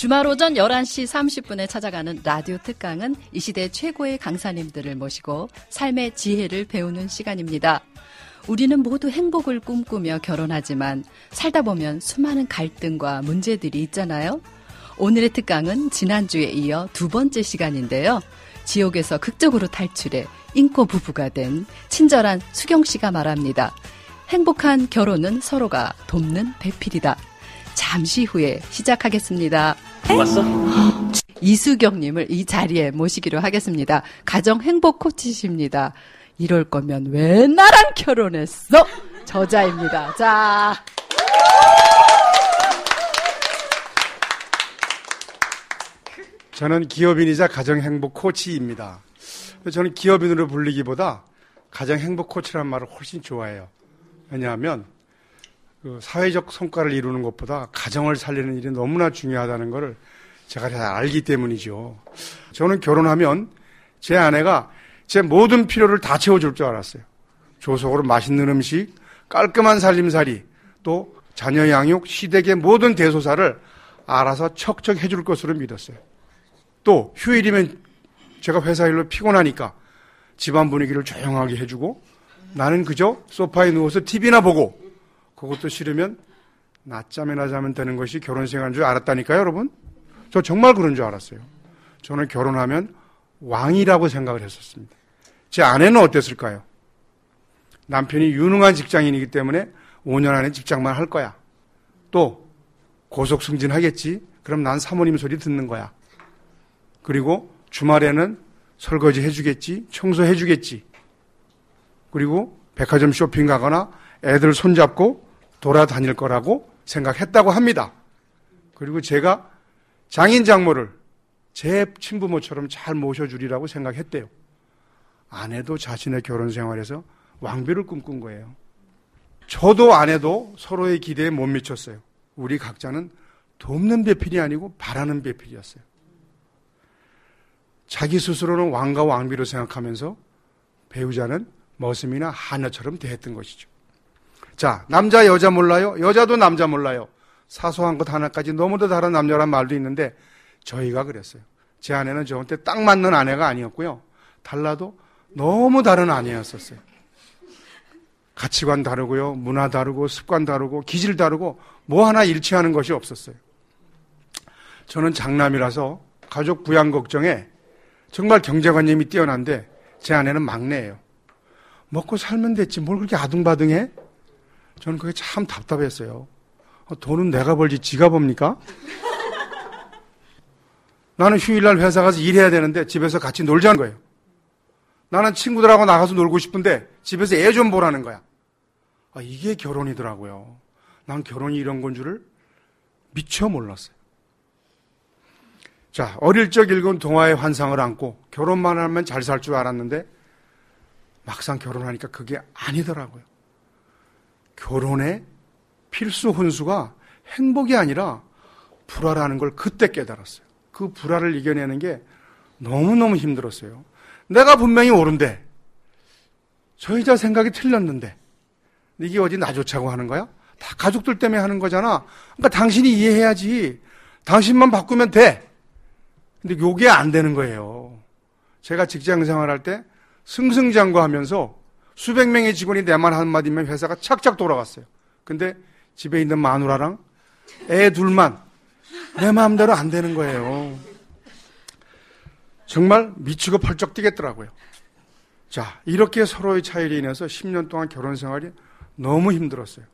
주말 오전 11시 30분에 찾아가는 라디오 특강은 이 시대 최고의 강사님들을 모시고 삶의 지혜를 배우는 시간입니다. 우리는 모두 행복을 꿈꾸며 결혼하지만 살다 보면 수많은 갈등과 문제들이 있잖아요. 오늘의 특강은 지난주에 이어 두 번째 시간인데요. 지옥에서 극적으로 탈출해 인코 부부가 된 친절한 수경 씨가 말합니다. 행복한 결혼은 서로가 돕는 배필이다. 잠시 후에 시작하겠습니다. 왔어? 이수경님을 이 자리에 모시기로 하겠습니다. 가정 행복 코치십니다. 이럴 거면 왜 나랑 결혼했어? 저자입니다. 자. 저는 기업인이자 가정 행복 코치입니다. 저는 기업인으로 불리기보다 가정행복 코치라는 말을 훨씬 좋아해요. 왜냐하면 그 사회적 성과를 이루는 것보다 가정을 살리는 일이 너무나 중요하다는 것을 제가 잘 알기 때문이죠. 저는 결혼하면 제 아내가 제 모든 필요를 다 채워줄 줄 알았어요. 조속으로 맛있는 음식, 깔끔한 살림살이, 또 자녀 양육, 시댁의 모든 대소사를 알아서 척척 해줄 것으로 믿었어요. 또 휴일이면 제가 회사 일로 피곤하니까 집안 분위기를 조용하게 해주고 나는 그저 소파에 누워서 TV나 보고 그것도 싫으면 낮잠이나 자면 되는 것이 결혼 생활인 줄 알았다니까요, 여러분. 저 정말 그런 줄 알았어요. 저는 결혼하면 왕이라고 생각을 했었습니다. 제 아내는 어땠을까요? 남편이 유능한 직장인이기 때문에 5년 안에 직장만 할 거야. 또 고속 승진하겠지. 그럼 난 사모님 소리 듣는 거야. 그리고 주말에는 설거지 해주겠지, 청소해주겠지. 그리고 백화점 쇼핑 가거나 애들 손잡고 돌아다닐 거라고 생각했다고 합니다. 그리고 제가 장인 장모를 제 친부모처럼 잘 모셔주리라고 생각했대요. 아내도 자신의 결혼 생활에서 왕비를 꿈꾼 거예요. 저도 아내도 서로의 기대에 못 미쳤어요. 우리 각자는 돕는 배필이 아니고 바라는 배필이었어요. 자기 스스로는 왕과 왕비로 생각하면서 배우자는 머슴이나 하녀처럼 대했던 것이죠. 자, 남자, 여자 몰라요? 여자도 남자 몰라요. 사소한 것 하나까지 너무도 다른 남녀란 말도 있는데 저희가 그랬어요. 제 아내는 저한테 딱 맞는 아내가 아니었고요. 달라도 너무 다른 아내였었어요. 가치관 다르고요. 문화 다르고 습관 다르고 기질 다르고 뭐 하나 일치하는 것이 없었어요. 저는 장남이라서 가족 부양 걱정에 정말 경제관념이 뛰어난데 제 아내는 막내예요. 먹고 살면 됐지 뭘 그렇게 아둥바둥해? 저는 그게 참 답답했어요. 어, 돈은 내가 벌지 지가 법니까? 나는 휴일날 회사 가서 일해야 되는데 집에서 같이 놀자는 거예요. 나는 친구들하고 나가서 놀고 싶은데 집에서 애 좀 보라는 거야. 아, 이게 결혼이더라고요. 난 결혼이 이런 건 줄을 미처 몰랐어요. 자, 어릴 적 읽은 동화의 환상을 안고 결혼만 하면 잘 살 줄 알았는데 막상 결혼하니까 그게 아니더라고요. 결혼의 필수 혼수가 행복이 아니라 불화라는 걸 그때 깨달았어요. 그 불화를 이겨내는 게 너무너무 힘들었어요. 내가 분명히 옳은데, 저 여자 생각이 틀렸는데, 이게 어디 나 좋자고 하는 거야? 다 가족들 때문에 하는 거잖아. 그러니까 당신이 이해해야지. 당신만 바꾸면 돼. 근데 요게 안 되는 거예요. 제가 직장 생활할 때 승승장구하면서 수백 명의 직원이 내 말 한마디면 회사가 착착 돌아갔어요. 근데 집에 있는 마누라랑 애 둘만 내 마음대로 안 되는 거예요. 정말 미치고 펄쩍 뛰겠더라고요. 자, 이렇게 서로의 차이로 인해서 10년 동안 결혼 생활이 너무 힘들었어요.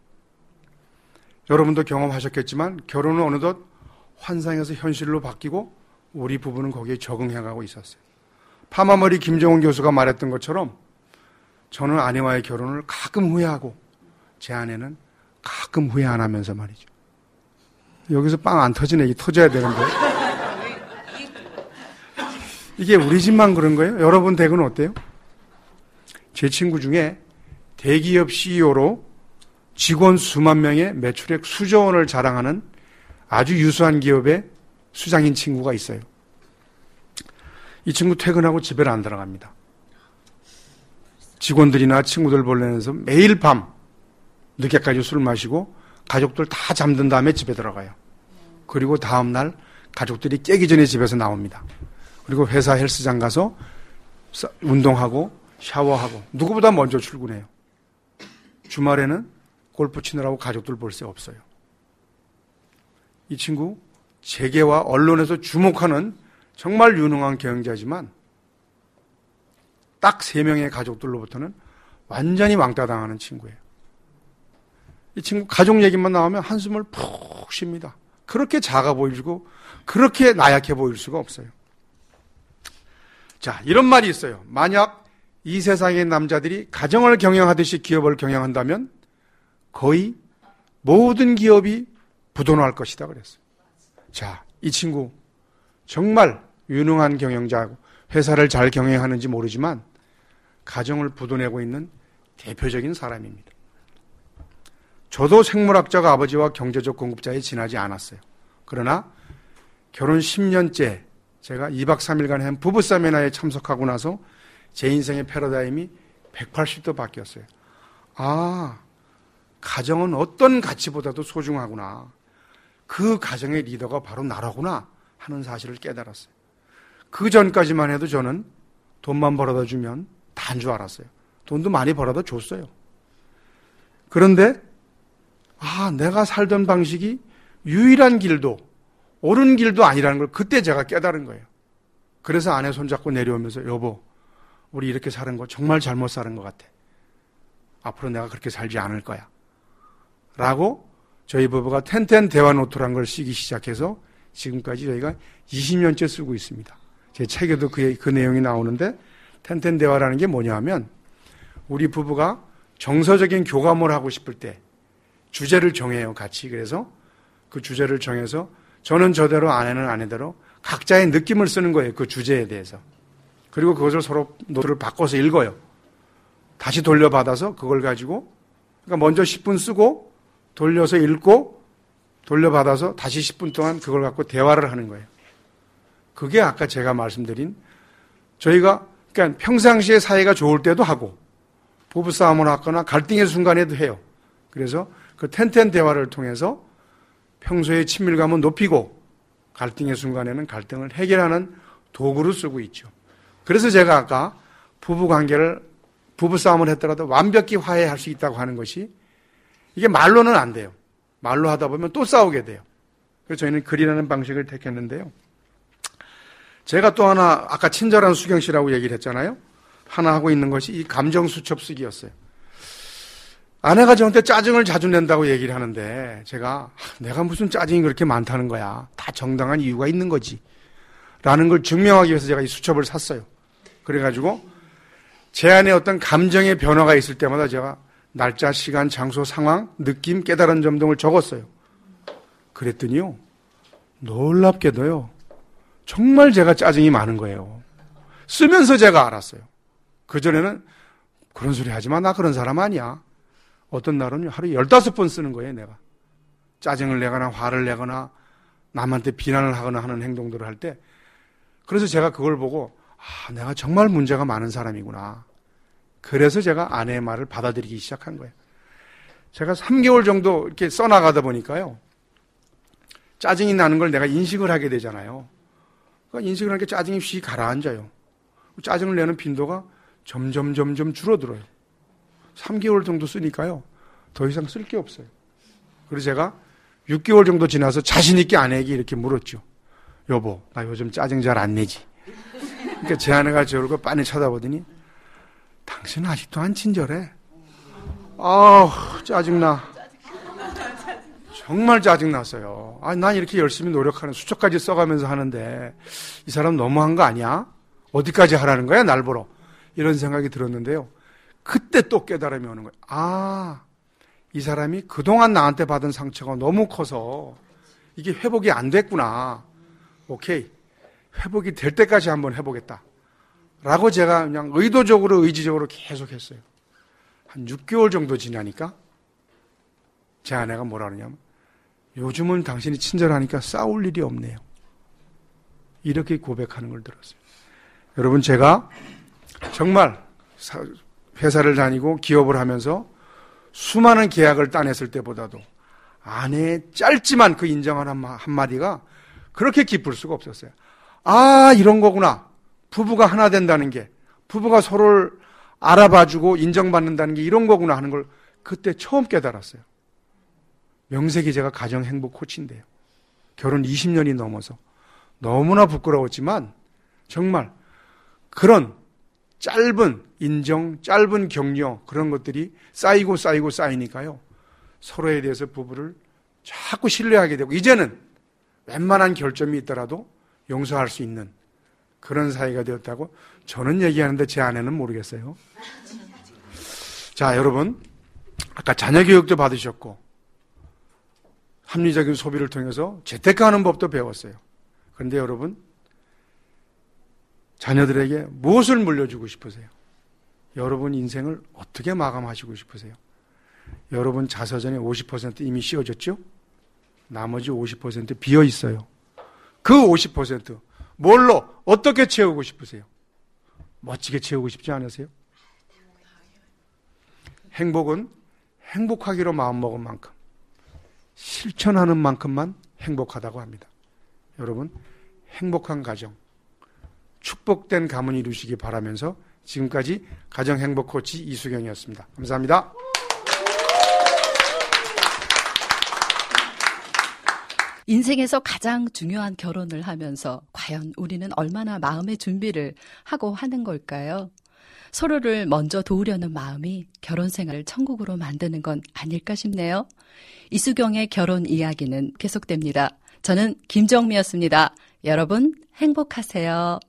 여러분도 경험하셨겠지만 결혼은 어느덧 환상에서 현실로 바뀌고 우리 부부는 거기에 적응해가고 있었어요. 파마머리 김정은 교수가 말했던 것처럼 저는 아내와의 결혼을 가끔 후회하고 제 아내는 가끔 후회 안 하면서 말이죠. 여기서 빵 안 터지네. 이 터져야 되는데. 이게 우리 집만 그런 거예요? 여러분 댁은 어때요? 제 친구 중에 대기업 CEO로 직원 수만 명의 매출액 수조 원을 자랑하는 아주 유수한 기업의 수장인 친구가 있어요. 이 친구 퇴근하고 집에 안 들어갑니다. 직원들이나 친구들 보내면서 매일 밤 늦게까지 술 마시고 가족들 다 잠든 다음에 집에 들어가요. 그리고 다음날 가족들이 깨기 전에 집에서 나옵니다. 그리고 회사 헬스장 가서 운동하고 샤워하고 누구보다 먼저 출근해요. 주말에는 골프 치느라고 가족들 볼 새 없어요. 이 친구 재계와 언론에서 주목하는 정말 유능한 경영자지만 딱 세 명의 가족들로부터는 완전히 왕따 당하는 친구예요. 이 친구 가족 얘기만 나오면 한숨을 푹 쉽니다. 그렇게 작아 보이고 그렇게 나약해 보일 수가 없어요. 자, 이런 말이 있어요. 만약 이 세상의 남자들이 가정을 경영하듯이 기업을 경영한다면 거의 모든 기업이 부도날 것이다 그랬어요. 자, 이 친구 정말 유능한 경영자고 회사를 잘 경영하는지 모르지만 가정을 부도내고 있는 대표적인 사람입니다. 저도 생물학적 아버지와 경제적 공급자에 지나지 않았어요. 그러나 결혼 10년째 제가 2박 3일간 한 부부 세미나에 참석하고 나서 제 인생의 패러다임이 180도 바뀌었어요. 아, 가정은 어떤 가치보다도 소중하구나. 그 가정의 리더가 바로 나라구나 하는 사실을 깨달았어요. 그 전까지만 해도 저는 돈만 벌어다 주면 다인 줄 알았어요. 돈도 많이 벌어다 줬어요. 그런데 아, 내가 살던 방식이 유일한 길도 옳은 길도 아니라는 걸 그때 제가 깨달은 거예요. 그래서 아내 손잡고 내려오면서 여보, 우리 이렇게 사는 거 정말 잘못 사는 것 같아. 앞으로 내가 그렇게 살지 않을 거야. 라고 저희 부부가 텐텐 대화 노트란 걸 쓰기 시작해서 지금까지 저희가 20년째 쓰고 있습니다. 제 책에도 그, 그 내용이 나오는데 텐텐 대화라는 게 뭐냐 하면 우리 부부가 정서적인 교감을 하고 싶을 때 주제를 정해요, 같이. 그래서 그 주제를 정해서 저는 저대로 아내는 아내대로 각자의 느낌을 쓰는 거예요. 그 주제에 대해서. 그리고 그것을 서로 노트를 바꿔서 읽어요. 다시 돌려받아서 그걸 가지고 그러니까 먼저 10분 쓰고 돌려서 읽고 돌려받아서 다시 10분 동안 그걸 갖고 대화를 하는 거예요. 그게 아까 제가 말씀드린 저희가 그러니까 평상시에 사이가 좋을 때도 하고 부부싸움을 하거나 갈등의 순간에도 해요. 그래서 그 텐텐 대화를 통해서 평소의 친밀감은 높이고 갈등의 순간에는 갈등을 해결하는 도구로 쓰고 있죠. 그래서 제가 아까 부부 관계를 부부 싸움을 했더라도 완벽히 화해할 수 있다고 하는 것이 이게 말로는 안 돼요. 말로 하다 보면 또 싸우게 돼요. 그래서 저희는 글이라는 방식을 택했는데요. 제가 또 하나 아까 친절한 수경 씨라고 얘기를 했잖아요. 하나 하고 있는 것이 이 감정 수첩 쓰기였어요. 아내가 저한테 짜증을 자주 낸다고 얘기를 하는데 제가 내가 무슨 짜증이 그렇게 많다는 거야. 다 정당한 이유가 있는 거지. 라는 걸 증명하기 위해서 제가 이 수첩을 샀어요. 그래가지고 제 안에 어떤 감정의 변화가 있을 때마다 제가 날짜, 시간, 장소, 상황, 느낌, 깨달은 점 등을 적었어요. 그랬더니요. 놀랍게도요. 정말 제가 짜증이 많은 거예요. 쓰면서 제가 알았어요. 그전에는 그런 소리 하지 마. 나 그런 사람 아니야. 어떤 날은 하루에 15번 쓰는 거예요, 내가. 짜증을 내거나 화를 내거나 남한테 비난을 하거나 하는 행동들을 할 때. 그래서 제가 그걸 보고, 아, 내가 정말 문제가 많은 사람이구나. 그래서 제가 아내의 말을 받아들이기 시작한 거예요. 제가 3개월 정도 이렇게 써나가다 보니까요. 짜증이 나는 걸 내가 인식을 하게 되잖아요. 그러니까 인식을 하니까 짜증이 휘 가라앉아요. 짜증을 내는 빈도가 점점 점점 줄어들어요. 3개월 정도 쓰니까요. 더 이상 쓸 게 없어요. 그래서 제가 6개월 정도 지나서 자신있게 아내에게 이렇게 물었죠. 여보, 나 요즘 짜증 잘 안 내지. 그러니까 제 아내가 저를 그 빤히 쳐다보더니, 당신 아직도 안 친절해. 아우, 짜증나. 정말 짜증났어요. 아, 난 이렇게 열심히 노력하는, 수첩까지 써가면서 하는데, 이 사람 너무한 거 아니야? 어디까지 하라는 거야, 날 보러? 이런 생각이 들었는데요. 그때 또 깨달음이 오는 거예요. 아, 이 사람이 그동안 나한테 받은 상처가 너무 커서 이게 회복이 안 됐구나. 오케이. 회복이 될 때까지 한번 해보겠다. 라고 제가 그냥 의도적으로 의지적으로 계속 했어요. 한 6개월 정도 지나니까 제 아내가 뭐라 그러냐면 요즘은 당신이 친절하니까 싸울 일이 없네요. 이렇게 고백하는 걸 들었어요. 여러분 제가 정말 회사를 다니고 기업을 하면서 수많은 계약을 따냈을 때보다도 아내의 짧지만 그 인정한 한마디가 그렇게 기쁠 수가 없었어요. 아, 이런 거구나. 부부가 하나 된다는 게, 부부가 서로를 알아봐주고 인정받는다는 게 이런 거구나 하는 걸 그때 처음 깨달았어요. 명색이 제가 가정 행복 코치인데요. 결혼 20년이 넘어서 너무나 부끄러웠지만 정말 그런 짧은 인정, 짧은 격려 그런 것들이 쌓이고 쌓이고 쌓이니까요. 서로에 대해서 부부를 자꾸 신뢰하게 되고 이제는 웬만한 결점이 있더라도 용서할 수 있는 그런 사이가 되었다고 저는 얘기하는데 제 아내는 모르겠어요. 자, 여러분. 아까 자녀 교육도 받으셨고 합리적인 소비를 통해서 재테크하는 법도 배웠어요. 그런데 여러분 자녀들에게 무엇을 물려주고 싶으세요? 여러분 인생을 어떻게 마감하시고 싶으세요? 여러분 자서전에 50% 이미 씌워졌죠? 나머지 50% 비어 있어요. 그 50% 뭘로 어떻게 채우고 싶으세요? 멋지게 채우고 싶지 않으세요? 행복은 행복하기로 마음먹은 만큼 실천하는 만큼만 행복하다고 합니다. 여러분 행복한 가정 축복된 가문 이루시기 바라면서 지금까지 가정 행복 코치 이수경이었습니다. 감사합니다. 인생에서 가장 중요한 결혼을 하면서 과연 우리는 얼마나 마음의 준비를 하고 하는 걸까요? 서로를 먼저 도우려는 마음이 결혼 생활을 천국으로 만드는 건 아닐까 싶네요. 이수경의 결혼 이야기는 계속됩니다. 저는 김정미였습니다. 여러분 행복하세요.